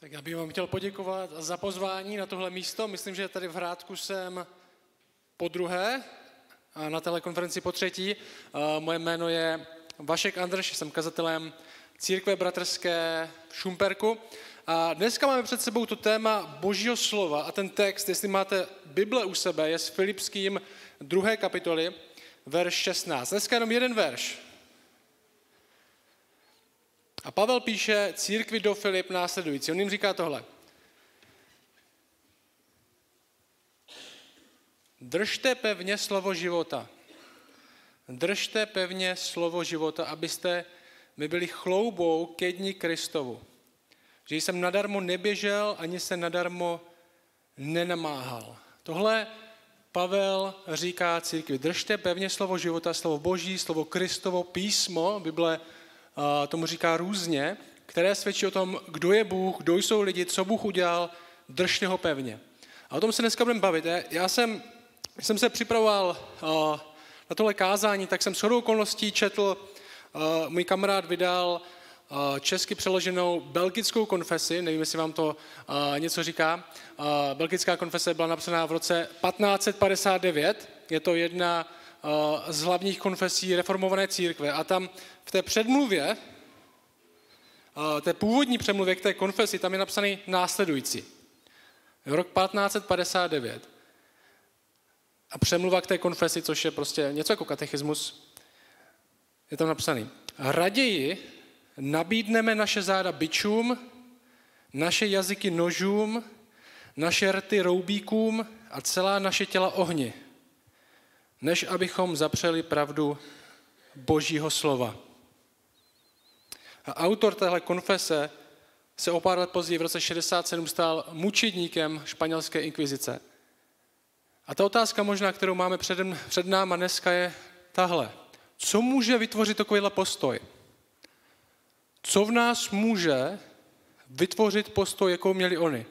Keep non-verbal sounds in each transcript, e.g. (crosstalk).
Tak já bych vám chtěl poděkovat za pozvání na tohle místo. Myslím, že tady v Hrádku jsem po druhé a na telekonferenci po třetí. Moje jméno je Vašek Andrš, jsem kazatelem církve bratrské v Šumperku. A dneska máme před sebou to téma Božího slova a ten text, jestli máte Bible u sebe, je s Filipským druhé kapitoly, verš 16. Dneska jenom jeden verš. A Pavel píše církvi do Filip následující. On jim říká tohle. Držte pevně slovo života. Držte pevně slovo života, abyste my byli chloubou ke dní Kristovu. Že jsem nadarmo neběžel, ani se nadarmo nenamáhal. Tohle Pavel říká církvi. Držte pevně slovo života, slovo Boží, slovo Kristovo, písmo, Bible tomu říká různě, které svědčí o tom, kdo je Bůh, kdo jsou lidi, co Bůh udělal, držte ho pevně. A o tom se dneska budeme bavit. Já jsem, jsem se připravoval na tohle kázání, tak jsem shodou okolností četl, můj kamarád vydal česky přeloženou belgickou konfesi, nevím, jestli vám to něco říká. Belgická konfese byla napsaná v roce 1559, je to jedna z hlavních konfesí reformované církve a tam v té předmluvě, té původní přemluvě k té konfesi, tam je napsaný následující. Rok 1559. A přemluva k té konfesi, což je prostě něco jako katechismus, je tam napsaný. Raději nabídneme naše záda byčům, naše jazyky nožům, naše rty roubíkům a celá naše těla ohni, než abychom zapřeli pravdu Božího slova. A autor téhle konfese se o pár let později v roce 67 stal mučedníkem španělské inkvizice. A ta otázka možná, kterou máme před, před náma dneska je tahle. Co může vytvořit takovýhle postoj? Co v nás může vytvořit postoj, jakou měli oni?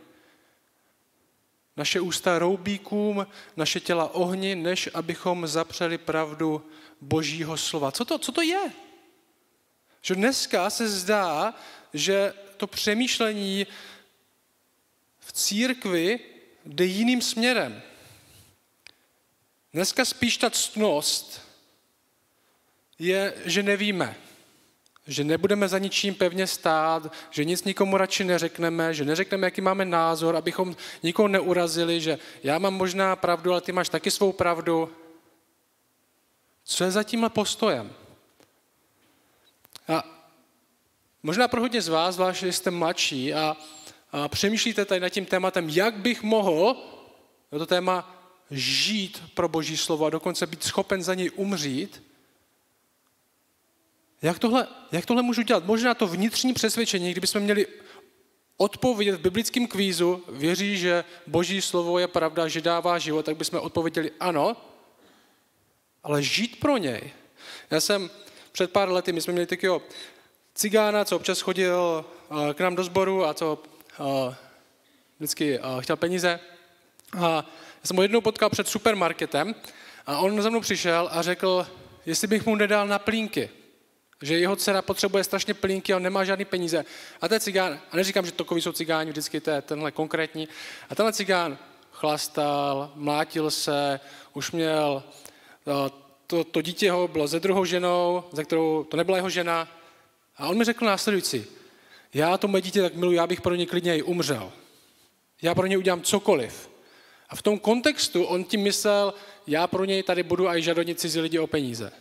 Naše ústa roubíkům, naše těla ohni, než abychom zapřeli pravdu Božího slova. Co to, co to je? Že dneska se zdá, že to přemýšlení v církvi jde jiným směrem. Dneska spíš ta ctnost je, že nevíme, že nebudeme za ničím pevně stát, že nic nikomu radši neřekneme, že neřekneme, jaký máme názor, abychom nikoho neurazili, že já mám možná pravdu, ale ty máš taky svou pravdu. Co je za tímhle postojem? A možná pro hodně z vás, zvlášť, že jste mladší a, a přemýšlíte tady nad tím tématem, jak bych mohl to téma žít pro Boží slovo a dokonce být schopen za něj umřít, jak tohle, jak tohle můžu dělat? Možná to vnitřní přesvědčení, kdybychom měli odpovědět v biblickém kvízu, věří, že Boží slovo je pravda, že dává život, tak bychom odpověděli ano, ale žít pro něj. Já jsem před pár lety, my jsme měli takového cigána, co občas chodil eh, k nám do sboru a co eh, vždycky eh, chtěl peníze. A já jsem ho jednou potkal před supermarketem a on za mnou přišel a řekl, jestli bych mu nedal na plínky. Že jeho dcera potřebuje strašně plínky, on nemá žádný peníze. A ten cigán, a neříkám, že takový jsou cigáni, vždycky to je tenhle konkrétní. A tenhle cigán chlastal, mlátil se, už měl, to, to dítě ho bylo ze druhou ženou, ze kterou to nebyla jeho žena. A on mi řekl následující, já to moje dítě tak miluji, já bych pro ně klidně i umřel. Já pro ně udělám cokoliv. A v tom kontextu on tím myslel, já pro něj tady budu a i žadonit cizí lidi o peníze.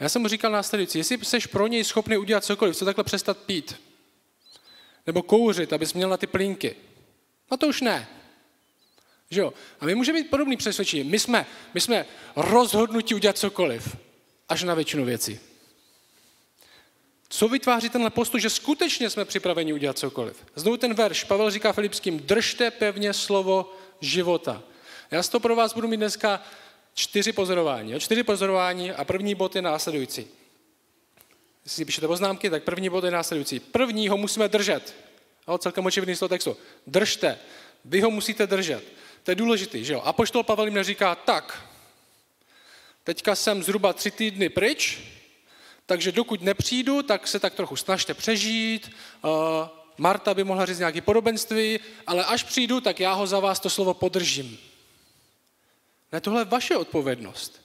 Já jsem mu říkal následující, jestli jsi pro něj schopný udělat cokoliv, co takhle přestat pít, nebo kouřit, abys měl na ty plínky, no to už ne. Že jo? A my můžeme být podobný přesvědčení. My jsme, my jsme rozhodnutí udělat cokoliv, až na většinu věcí. Co vytváří tenhle postup, že skutečně jsme připraveni udělat cokoliv? Znovu ten verš, Pavel říká Filipským, držte pevně slovo života. Já z toho pro vás budu mít dneska čtyři pozorování. Jo? Čtyři pozorování a první bod je následující. Jestli píšete poznámky, tak první bod je následující. První ho musíme držet. Jo? Celkem očividný z toho textu. Držte. Vy ho musíte držet. To je důležitý, že jo? A poštol Pavel jim říká, tak, teďka jsem zhruba tři týdny pryč, takže dokud nepřijdu, tak se tak trochu snažte přežít, uh, Marta by mohla říct nějaké podobenství, ale až přijdu, tak já ho za vás to slovo podržím. Ne, tohle je vaše odpovědnost.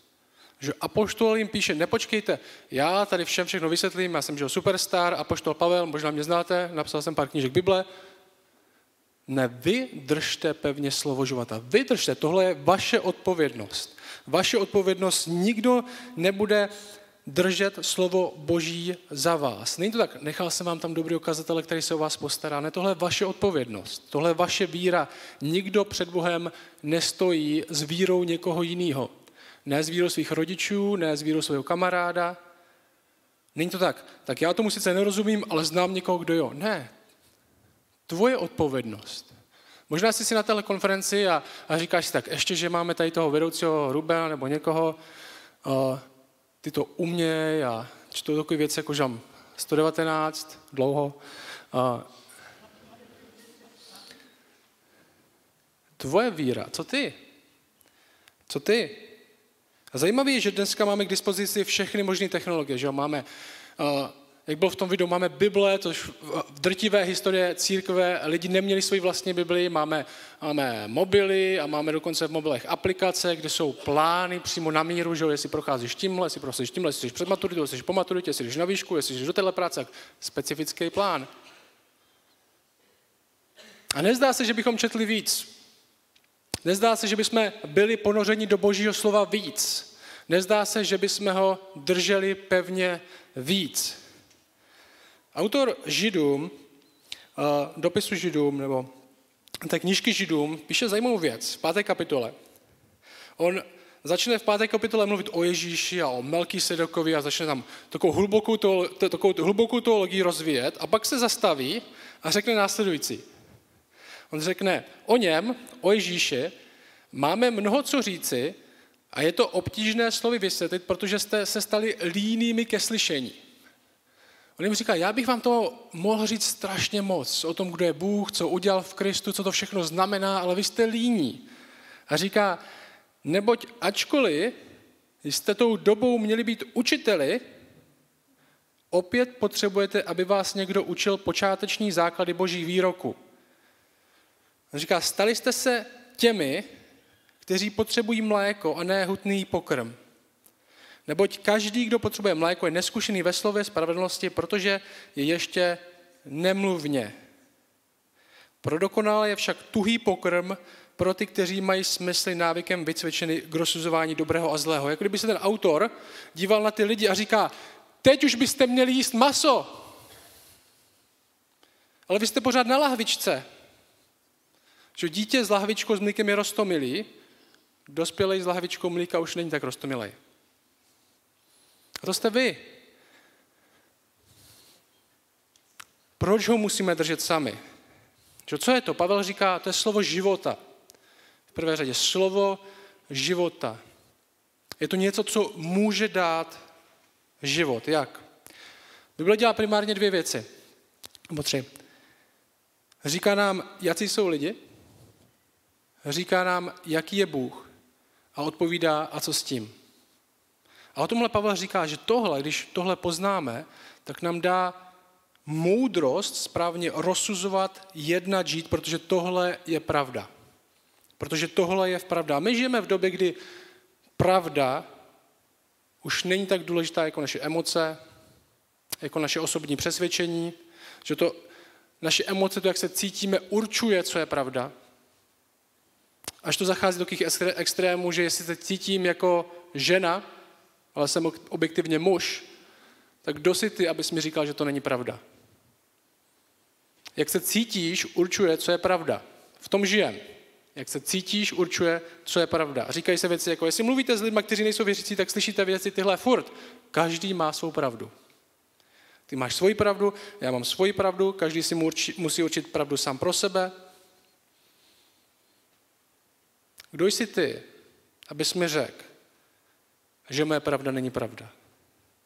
Že apoštol jim píše, nepočkejte, já tady všem všechno vysvětlím, já jsem že superstar, apoštol Pavel, možná mě znáte, napsal jsem pár knížek Bible. Ne, vy držte pevně slovo života. Vy držte, tohle je vaše odpovědnost. Vaše odpovědnost nikdo nebude držet slovo Boží za vás. Není to tak, nechal jsem vám tam dobrý ukazatele, který se o vás postará. Ne, tohle je vaše odpovědnost, tohle je vaše víra. Nikdo před Bohem nestojí s vírou někoho jiného. Ne s vírou svých rodičů, ne s vírou svého kamaráda. Není to tak. Tak já tomu sice nerozumím, ale znám někoho, kdo jo. Ne. Tvoje odpovědnost. Možná jsi si na téhle konferenci a, a říkáš si tak, ještě, že máme tady toho vedoucího Rubena nebo někoho, uh, ty to uměj a čtu takové věci, jako že 119, dlouho. A tvoje víra, co ty? Co ty? A zajímavé je, že dneska máme k dispozici všechny možné technologie, že jo? Máme uh, jak bylo v tom videu, máme Bible, což v drtivé historie církve lidi neměli svoji vlastní Bibli, máme, máme mobily a máme dokonce v mobilech aplikace, kde jsou plány přímo na míru, že jestli procházíš tímhle, jestli procházíš tímhle, jestli jsi před maturitou, jestli jsi po maturitě, jestli jsi na výšku, jestli jsi do téhle práce, specifický plán. A nezdá se, že bychom četli víc. Nezdá se, že bychom byli ponořeni do božího slova víc. Nezdá se, že bychom ho drželi pevně víc. Autor Židům, dopisu Židům, nebo té knížky Židům, píše zajímavou věc v páté kapitole. On začne v páté kapitole mluvit o Ježíši a o Melký Sedokovi a začne tam takovou hlubokou, to, takovou hlubokou teologii rozvíjet a pak se zastaví a řekne následující. On řekne, o něm, o Ježíši, máme mnoho co říci a je to obtížné slovy vysvětlit, protože jste se stali línými ke slyšení. On jim říká, já bych vám to mohl říct strašně moc o tom, kdo je Bůh, co udělal v Kristu, co to všechno znamená, ale vy jste líní. A říká, neboť ačkoliv jste tou dobou měli být učiteli, opět potřebujete, aby vás někdo učil počáteční základy boží výroku. On říká, stali jste se těmi, kteří potřebují mléko a ne hutný pokrm. Neboť každý, kdo potřebuje mléko, je neskušený ve slově spravedlnosti, protože je ještě nemluvně. Pro dokonalé je však tuhý pokrm pro ty, kteří mají smysly návykem vycvičený k rozsuzování dobrého a zlého. Jako kdyby se ten autor díval na ty lidi a říká, teď už byste měli jíst maso, ale vy jste pořád na lahvičce. Že dítě s lahvičkou s mlíkem je rostomilý, dospělý s lahvičkou mlíka už není tak rostomilý. To jste vy. Proč ho musíme držet sami? Co je to? Pavel říká, to je slovo života. V prvé řadě slovo života. Je to něco, co může dát život. Jak? Bible dělá primárně dvě věci. Nebo tři. Říká nám, jaký jsou lidi. Říká nám, jaký je Bůh. A odpovídá, a co s tím. A o tomhle Pavel říká, že tohle, když tohle poznáme, tak nám dá moudrost správně rozsuzovat, jednat, žít, protože tohle je pravda. Protože tohle je pravda. My žijeme v době, kdy pravda už není tak důležitá jako naše emoce, jako naše osobní přesvědčení, že to naše emoce, to, jak se cítíme, určuje, co je pravda. Až to zachází do takových extrémů, že jestli se cítím jako žena, ale jsem objektivně muž, tak kdo si ty, abys mi říkal, že to není pravda? Jak se cítíš, určuje, co je pravda. V tom žijem. Jak se cítíš, určuje, co je pravda. Říkají se věci jako, jestli mluvíte s lidmi, kteří nejsou věřící, tak slyšíte věci tyhle furt. Každý má svou pravdu. Ty máš svoji pravdu, já mám svoji pravdu, každý si musí určit pravdu sám pro sebe. Kdo jsi ty, abys mi řekl, že moje pravda není pravda.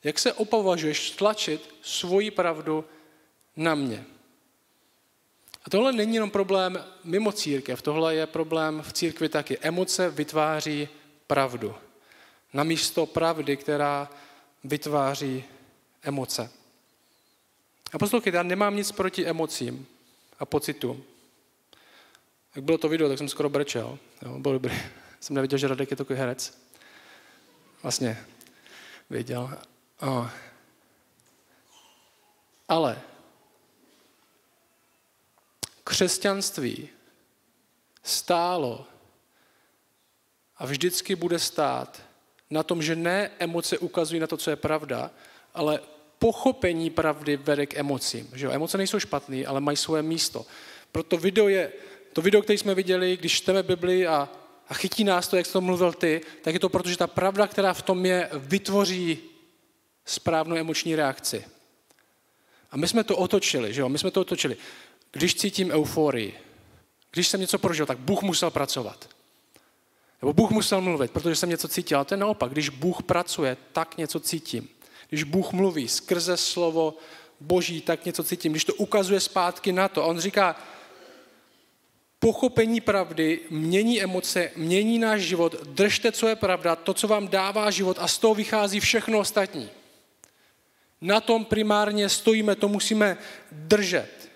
Jak se opovažuješ tlačit svoji pravdu na mě? A tohle není jenom problém mimo církev, tohle je problém v církvi taky. Emoce vytváří pravdu. Namísto pravdy, která vytváří emoce. A poslouchejte, já nemám nic proti emocím. a pocitům. Jak bylo to video, tak jsem skoro brečel. Jo, bylo dobrý. (laughs) Jsem neviděl, že Radek je takový herec. Vlastně věděl. O. Ale křesťanství stálo a vždycky bude stát na tom, že ne emoce ukazují na to, co je pravda, ale pochopení pravdy vede k emocím. Že jo? Emoce nejsou špatné, ale mají svoje místo. Proto video je, to video, které jsme viděli, když čteme Bibli a, a chytí nás to, jak jsi to mluvil ty, tak je to proto, že ta pravda, která v tom je, vytvoří správnou emoční reakci. A my jsme to otočili, že jo? My jsme to otočili. Když cítím euforii, když jsem něco prožil, tak Bůh musel pracovat. Nebo Bůh musel mluvit, protože jsem něco cítil. A to je naopak, když Bůh pracuje, tak něco cítím. Když Bůh mluví skrze slovo Boží, tak něco cítím. Když to ukazuje zpátky na to. On říká, pochopení pravdy mění emoce, mění náš život, držte, co je pravda, to, co vám dává život a z toho vychází všechno ostatní. Na tom primárně stojíme, to musíme držet.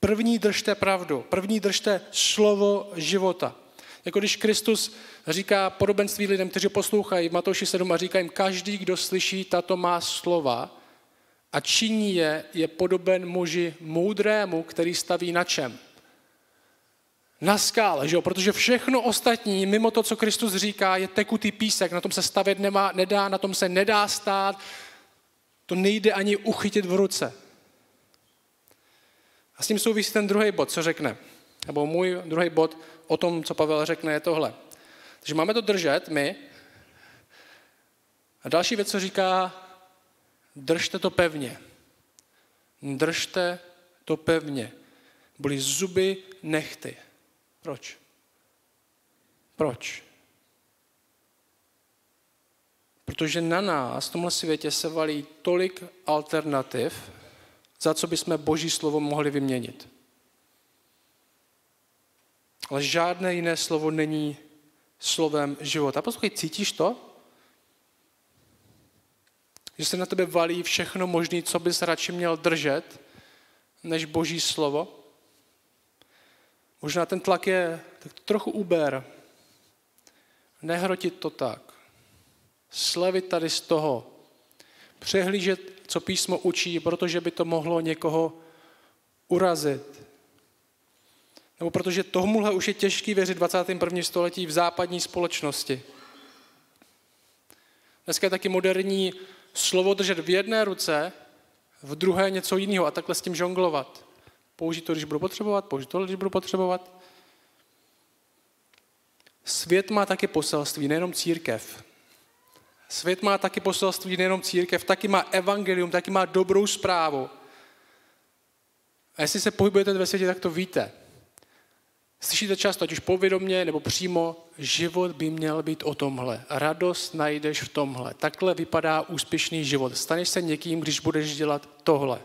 První držte pravdu, první držte slovo života. Jako když Kristus říká podobenství lidem, kteří poslouchají v Matouši 7 a říká jim, každý, kdo slyší tato má slova a činí je, je podoben muži moudrému, který staví na čem? Na skále, že jo? protože všechno ostatní, mimo to, co Kristus říká, je tekutý písek, na tom se stavět nemá, nedá, na tom se nedá stát, to nejde ani uchytit v ruce. A s tím souvisí ten druhý bod, co řekne. Nebo můj druhý bod o tom, co Pavel řekne, je tohle. Takže máme to držet my. A další věc, co říká, držte to pevně. Držte to pevně. Byly zuby nechty. Proč? Proč? Protože na nás v tomhle světě se valí tolik alternativ, za co bychom Boží slovo mohli vyměnit. Ale žádné jiné slovo není slovem života. Poslouchej, cítíš to? Že se na tebe valí všechno možné, co bys radši měl držet, než Boží slovo? Možná ten tlak je tak trochu uber. Nehrotit to tak. Slevit tady z toho. Přehlížet, co písmo učí, protože by to mohlo někoho urazit. Nebo protože tomuhle už je těžký věřit v 21. století v západní společnosti. Dneska je taky moderní slovo držet v jedné ruce, v druhé něco jiného a takhle s tím žonglovat. Použít to, když budu potřebovat, použít to, když budu potřebovat. Svět má taky poselství, nejenom církev. Svět má taky poselství, nejenom církev, taky má evangelium, taky má dobrou zprávu. A jestli se pohybujete ve světě, tak to víte. Slyšíte často, ať už povědomně nebo přímo, život by měl být o tomhle. Radost najdeš v tomhle. Takhle vypadá úspěšný život. Staneš se někým, když budeš dělat tohle.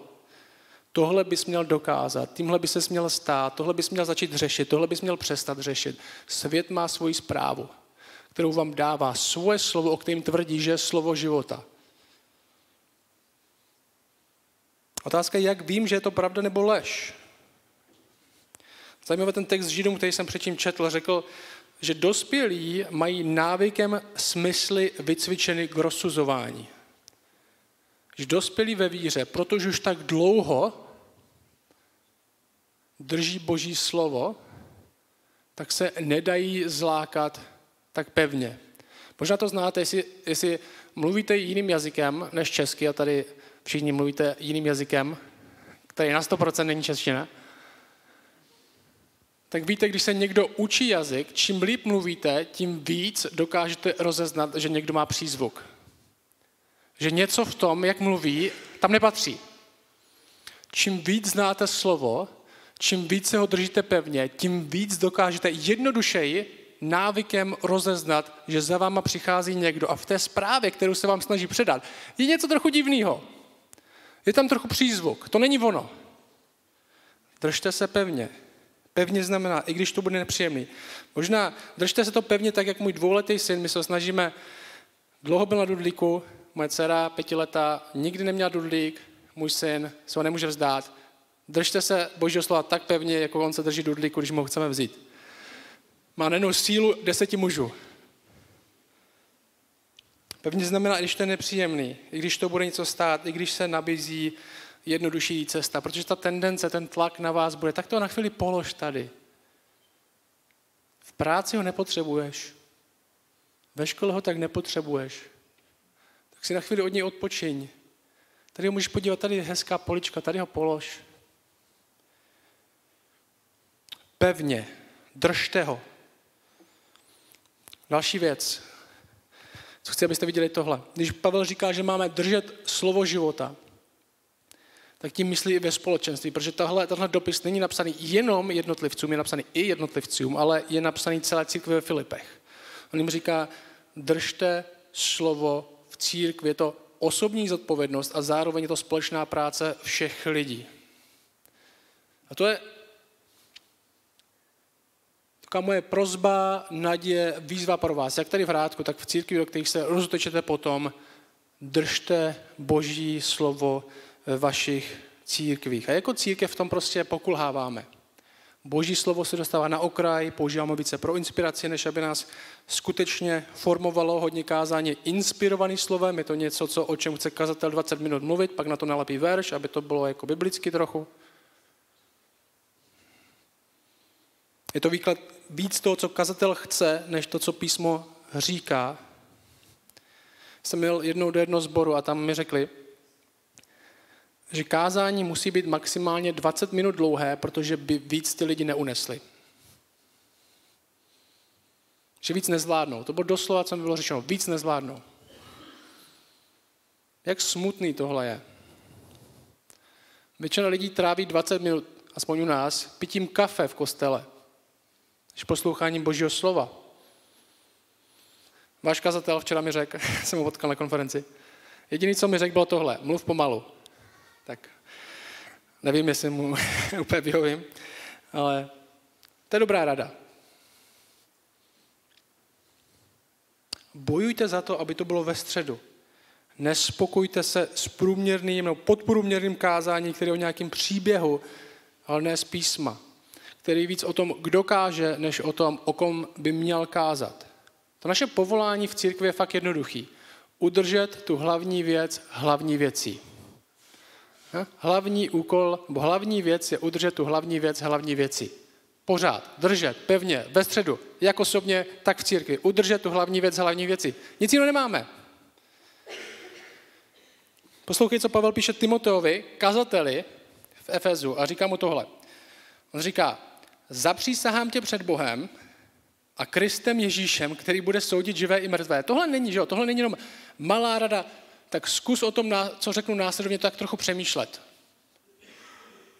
Tohle bys měl dokázat, tímhle by se měl stát, tohle bys měl začít řešit, tohle bys měl přestat řešit. Svět má svoji zprávu, kterou vám dává svoje slovo, o kterém tvrdí, že je slovo života. Otázka je, jak vím, že je to pravda nebo lež. Zajímavý ten text Židům, který jsem předtím četl, řekl, že dospělí mají návykem smysly vycvičeny k rozsuzování. Že dospělí ve víře, protože už tak dlouho drží Boží slovo, tak se nedají zlákat tak pevně. Možná to znáte, jestli, jestli mluvíte jiným jazykem než česky, a tady všichni mluvíte jiným jazykem, který na 100% není čeština, tak víte, když se někdo učí jazyk, čím líp mluvíte, tím víc dokážete rozeznat, že někdo má přízvuk. Že něco v tom, jak mluví, tam nepatří. Čím víc znáte slovo, čím více ho držíte pevně, tím víc dokážete jednodušeji návykem rozeznat, že za váma přichází někdo a v té zprávě, kterou se vám snaží předat, je něco trochu divného. Je tam trochu přízvuk. To není ono. Držte se pevně. Pevně znamená, i když to bude nepříjemný. Možná držte se to pevně tak, jak můj dvouletý syn, my se snažíme, dlouho byl na dudlíku, moje dcera pětiletá nikdy neměla dudlík, můj syn se ho nemůže vzdát, Držte se Božího slova tak pevně, jako on se drží dudlíku, když mu ho chceme vzít. Má nejenom sílu deseti mužů. Pevně znamená, i když to je nepříjemný, i když to bude něco stát, i když se nabízí jednodušší cesta, protože ta tendence, ten tlak na vás bude, tak to na chvíli polož tady. V práci ho nepotřebuješ. Ve škole ho tak nepotřebuješ. Tak si na chvíli od něj odpočiň. Tady ho můžeš podívat, tady je hezká polička, tady ho polož. Pevně, držte ho. Další věc, co chci, abyste viděli tohle. Když Pavel říká, že máme držet slovo života, tak tím myslí i ve společenství, protože tahle, tahle dopis není napsaný jenom jednotlivcům, je napsaný i jednotlivcům, ale je napsaný celé církvi ve Filipech. On jim říká, držte slovo v církvi, je to osobní zodpovědnost a zároveň je to společná práce všech lidí. A to je taková moje prozba, naděje, výzva pro vás, jak tady v Rádku, tak v církvi, do kterých se rozutečete potom, držte boží slovo ve vašich církvích. A jako církev v tom prostě pokulháváme. Boží slovo se dostává na okraj, používáme více pro inspiraci, než aby nás skutečně formovalo hodně kázání inspirovaný slovem. Je to něco, co, o čem chce kazatel 20 minut mluvit, pak na to nalepí verš, aby to bylo jako biblicky trochu. Je to výklad víc toho, co kazatel chce, než to, co písmo říká. Jsem měl jednou do jednoho sboru a tam mi řekli, že kázání musí být maximálně 20 minut dlouhé, protože by víc ty lidi neunesli. Že víc nezvládnou. To bylo doslova, co mi bylo řečeno. Víc nezvládnou. Jak smutný tohle je. Většina lidí tráví 20 minut, aspoň u nás, pitím kafe v kostele než posloucháním Božího slova. Váš kazatel včera mi řekl, (laughs) jsem ho potkal na konferenci, jediný, co mi řekl, bylo tohle, mluv pomalu. Tak nevím, jestli mu (laughs) úplně vyhovím, ale to je dobrá rada. Bojujte za to, aby to bylo ve středu. Nespokojte se s průměrným nebo podprůměrným kázáním, který je o nějakém příběhu, ale ne z písma který víc o tom, kdo káže, než o tom, o kom by měl kázat. To naše povolání v církvi je fakt jednoduchý. Udržet tu hlavní věc hlavní věcí. Hlavní úkol, hlavní věc je udržet tu hlavní věc hlavní věcí. Pořád, držet, pevně, ve středu, jak osobně, tak v církvi. Udržet tu hlavní věc hlavní věcí. Nic jiného nemáme. Poslouchej, co Pavel píše Timoteovi, kazateli v Efezu a říká mu tohle. On říká, zapřísahám tě před Bohem a Kristem Ježíšem, který bude soudit živé i mrtvé. Tohle není, že jo? Tohle není jenom malá rada, tak zkus o tom, co řeknu následovně, tak trochu přemýšlet.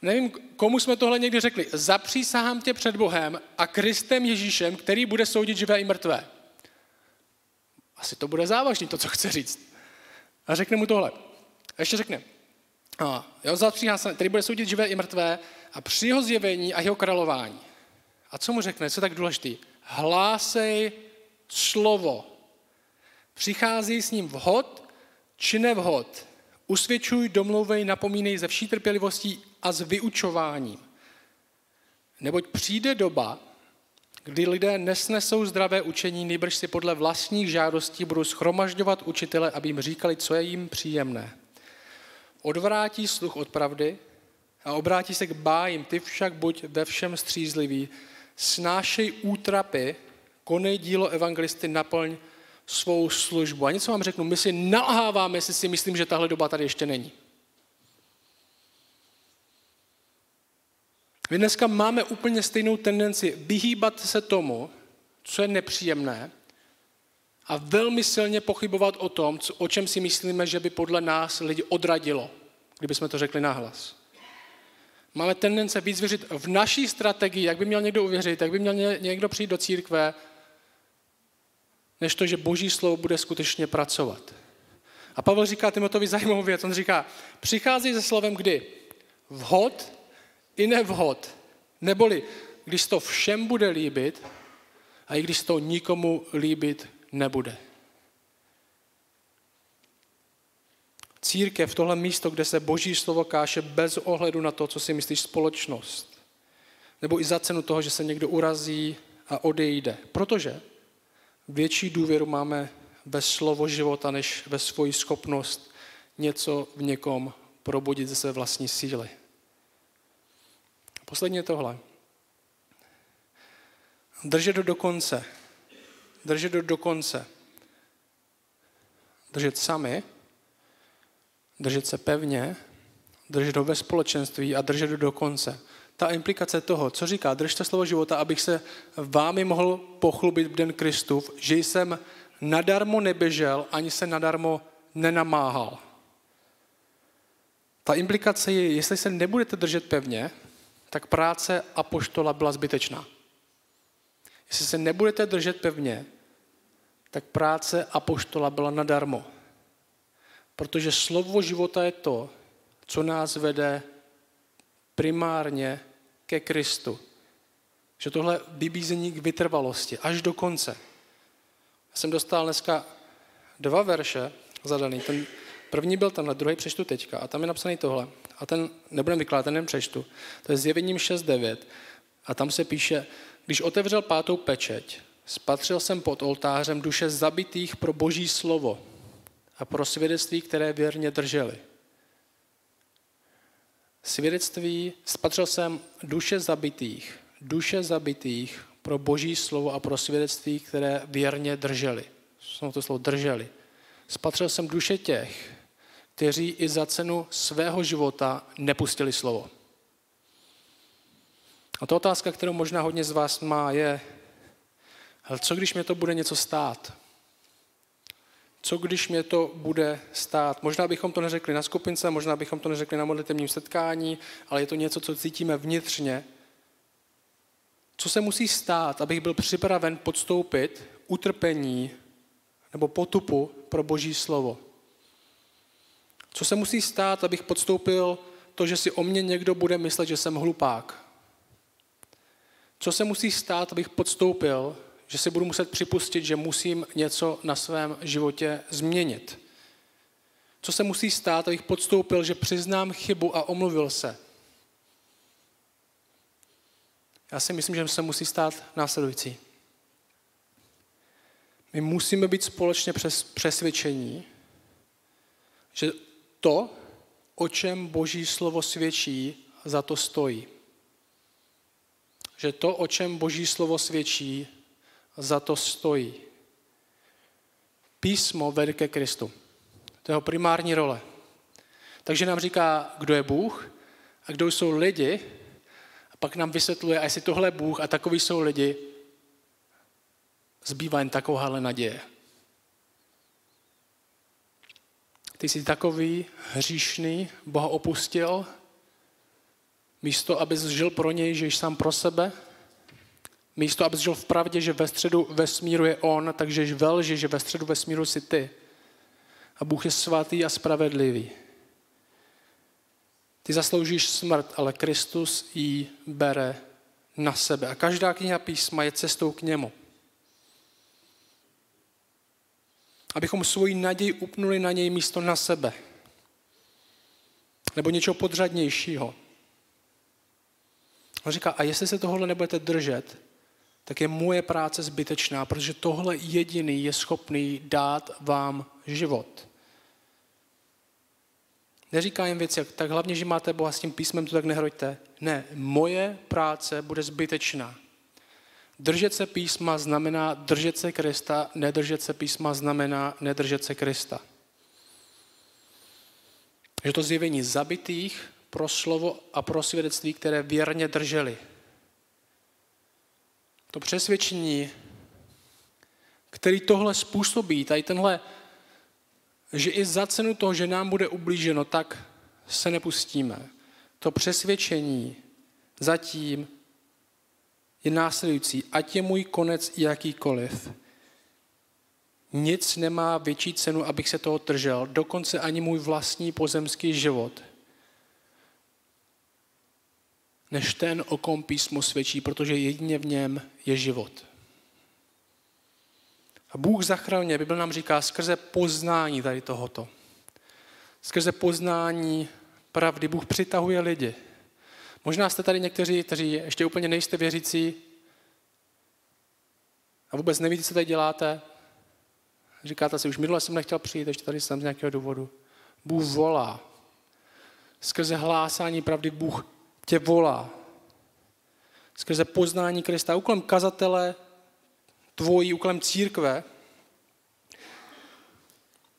Nevím, komu jsme tohle někdy řekli. Zapřísahám tě před Bohem a Kristem Ježíšem, který bude soudit živé i mrtvé. Asi to bude závažný, to, co chce říct. A řekne mu tohle. A ještě řekne. A, jo, zapřísahám který bude soudit živé i mrtvé a při jeho zjevení a jeho králování. A co mu řekne, co je tak důležitý? Hlásej slovo. Přichází s ním vhod či nevhod. Usvědčuj, domlouvej, napomínej ze vší trpělivostí a s vyučováním. Neboť přijde doba, kdy lidé nesnesou zdravé učení, nejbrž si podle vlastních žádostí budou schromažďovat učitele, aby jim říkali, co je jim příjemné. Odvrátí sluch od pravdy a obrátí se k bájím. Ty však buď ve všem střízlivý, snášej útrapy, konej dílo evangelisty, naplň svou službu. A něco vám řeknu, my si nalháváme, jestli si myslím, že tahle doba tady ještě není. My dneska máme úplně stejnou tendenci vyhýbat se tomu, co je nepříjemné a velmi silně pochybovat o tom, o čem si myslíme, že by podle nás lidi odradilo, kdyby jsme to řekli nahlas. Máme tendence víc věřit v naší strategii, jak by měl někdo uvěřit, jak by měl někdo přijít do církve, než to, že boží slovo bude skutečně pracovat. A Pavel říká Timotovi zajímavou věc. On říká, přichází se slovem kdy? Vhod i nevhod. Neboli, když to všem bude líbit a i když to nikomu líbit nebude. církev, tohle místo, kde se boží slovo káše bez ohledu na to, co si myslíš společnost. Nebo i za cenu toho, že se někdo urazí a odejde. Protože větší důvěru máme ve slovo života, než ve svoji schopnost něco v někom probudit ze své vlastní síly. Posledně tohle. Držet do konce. Držet do konce. Držet sami, držet se pevně, držet ho ve společenství a držet do konce. Ta implikace toho, co říká, držte slovo života, abych se vámi mohl pochlubit v den Kristův, že jsem nadarmo neběžel, ani se nadarmo nenamáhal. Ta implikace je, jestli se nebudete držet pevně, tak práce apoštola byla zbytečná. Jestli se nebudete držet pevně, tak práce apoštola byla nadarmo. Protože slovo života je to, co nás vede primárně ke Kristu. Že tohle vybízení k vytrvalosti až do konce. Já jsem dostal dneska dva verše zadaný. Ten první byl tenhle, druhý přečtu teďka a tam je napsaný tohle. A ten nebudem vykládat, ten přečtu. To je zjevením 6.9 a tam se píše, když otevřel pátou pečeť, spatřil jsem pod oltářem duše zabitých pro boží slovo a pro svědectví, které věrně drželi. Svědectví, spatřil jsem duše zabitých, duše zabitých pro boží slovo a pro svědectví, které věrně drželi. Jsou to slovo drželi. Spatřil jsem duše těch, kteří i za cenu svého života nepustili slovo. A to otázka, kterou možná hodně z vás má, je, co když mě to bude něco stát? Co když mě to bude stát? Možná bychom to neřekli na skupince, možná bychom to neřekli na modlitevním setkání, ale je to něco, co cítíme vnitřně. Co se musí stát, abych byl připraven podstoupit utrpení nebo potupu pro Boží slovo? Co se musí stát, abych podstoupil to, že si o mě někdo bude myslet, že jsem hlupák? Co se musí stát, abych podstoupil, že si budu muset připustit, že musím něco na svém životě změnit? Co se musí stát, abych podstoupil, že přiznám chybu a omluvil se? Já si myslím, že se musí stát následující. My musíme být společně přes přesvědčení, že to, o čem Boží slovo svědčí, za to stojí. Že to, o čem Boží slovo svědčí, za to stojí. Písmo vede ke Kristu. To je jeho primární role. Takže nám říká, kdo je Bůh a kdo jsou lidi, a pak nám vysvětluje, a jestli tohle je Bůh a takový jsou lidi, zbývá jen takováhle naděje. Ty jsi takový hříšný, Boha opustil, místo, abys žil pro něj, žiješ sám pro sebe, místo, abys žil v pravdě, že ve středu vesmíru je on, takže žij ve lži, že ve středu vesmíru jsi ty. A Bůh je svatý a spravedlivý. Ty zasloužíš smrt, ale Kristus ji bere na sebe. A každá kniha písma je cestou k němu. abychom svoji naději upnuli na něj místo na sebe. Nebo něčeho podřadnějšího. On říká, a jestli se tohle nebudete držet, tak je moje práce zbytečná, protože tohle jediný je schopný dát vám život. Neříká jim věci, tak hlavně, že máte Boha s tím písmem, to tak nehroďte. Ne, moje práce bude zbytečná. Držet se písma znamená držet se Krista, nedržet se písma znamená nedržet se Krista. Že to zjevení zabitých pro slovo a pro svědectví, které věrně drželi. To přesvědčení, který tohle způsobí, tady tenhle, že i za cenu toho, že nám bude ublíženo, tak se nepustíme. To přesvědčení zatím je následující. Ať je můj konec jakýkoliv. Nic nemá větší cenu, abych se toho držel, dokonce ani můj vlastní pozemský život, než ten, o kom písmo svědčí, protože jedině v něm je život. A Bůh zachraňuje, Bible nám říká, skrze poznání tady tohoto. Skrze poznání pravdy Bůh přitahuje lidi. Možná jste tady někteří, kteří ještě úplně nejste věřící a vůbec nevíte, co tady děláte. Říkáte si, už minule jsem nechtěl přijít, ještě tady jsem z nějakého důvodu. Bůh volá. Skrze hlásání pravdy Bůh tě volá. Skrze poznání Krista. Úkolem kazatele, tvojí, úkolem církve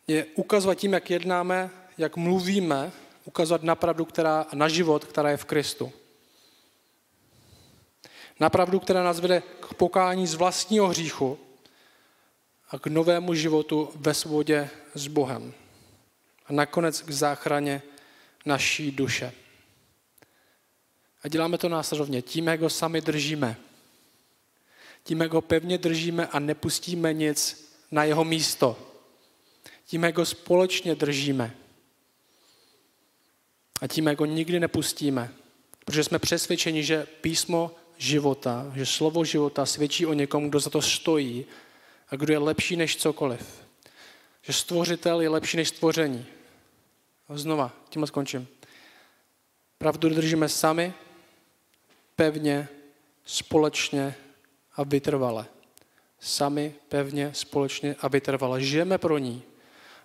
je ukazovat tím, jak jednáme, jak mluvíme, ukazovat na pravdu, která, na život, která je v Kristu. Na pravdu, která nás vede k pokání z vlastního hříchu a k novému životu ve svodě s Bohem. A nakonec k záchraně naší duše. A děláme to následovně tím, jak ho sami držíme. Tím, jak ho pevně držíme a nepustíme nic na jeho místo. Tím, jak ho společně držíme. A tím, jak ho nikdy nepustíme. Protože jsme přesvědčeni, že písmo života, že slovo života svědčí o někom, kdo za to stojí a kdo je lepší než cokoliv. Že stvořitel je lepší než stvoření. A znova, tím skončím. Pravdu držíme sami, pevně, společně a vytrvale. Sami, pevně, společně a vytrvale. Žijeme pro ní.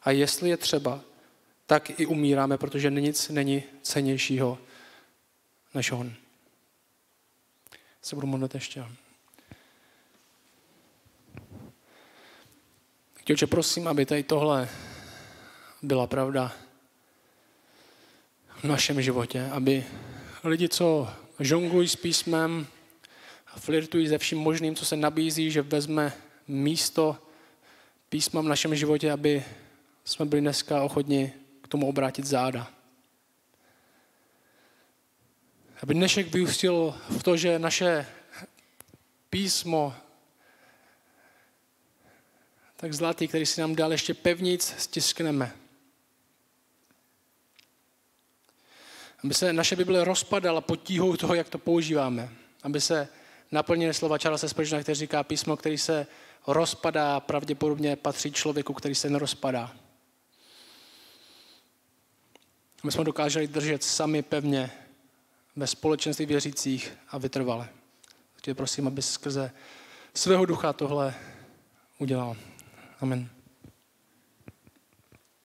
A jestli je třeba, tak i umíráme, protože nic není cenějšího než on. Se budu modlit ještě. Chtěl, prosím, aby tady tohle byla pravda v našem životě, aby lidi, co žonglují s písmem a flirtují se vším možným, co se nabízí, že vezme místo písma v našem životě, aby jsme byli dneska ochotni k tomu obrátit záda. Aby dnešek vyústil v to, že naše písmo tak zlatý, který si nám dal ještě pevnic, stiskneme. Aby se naše Bible rozpadala pod tíhou toho, jak to používáme. Aby se naplnily slova Charlesa Spurgeona, který říká písmo, který se rozpadá, pravděpodobně patří člověku, který se nerozpadá. My jsme dokázali držet sami pevně ve společenství věřících a vytrvale. Tě prosím, aby skrze svého ducha tohle udělal. Amen.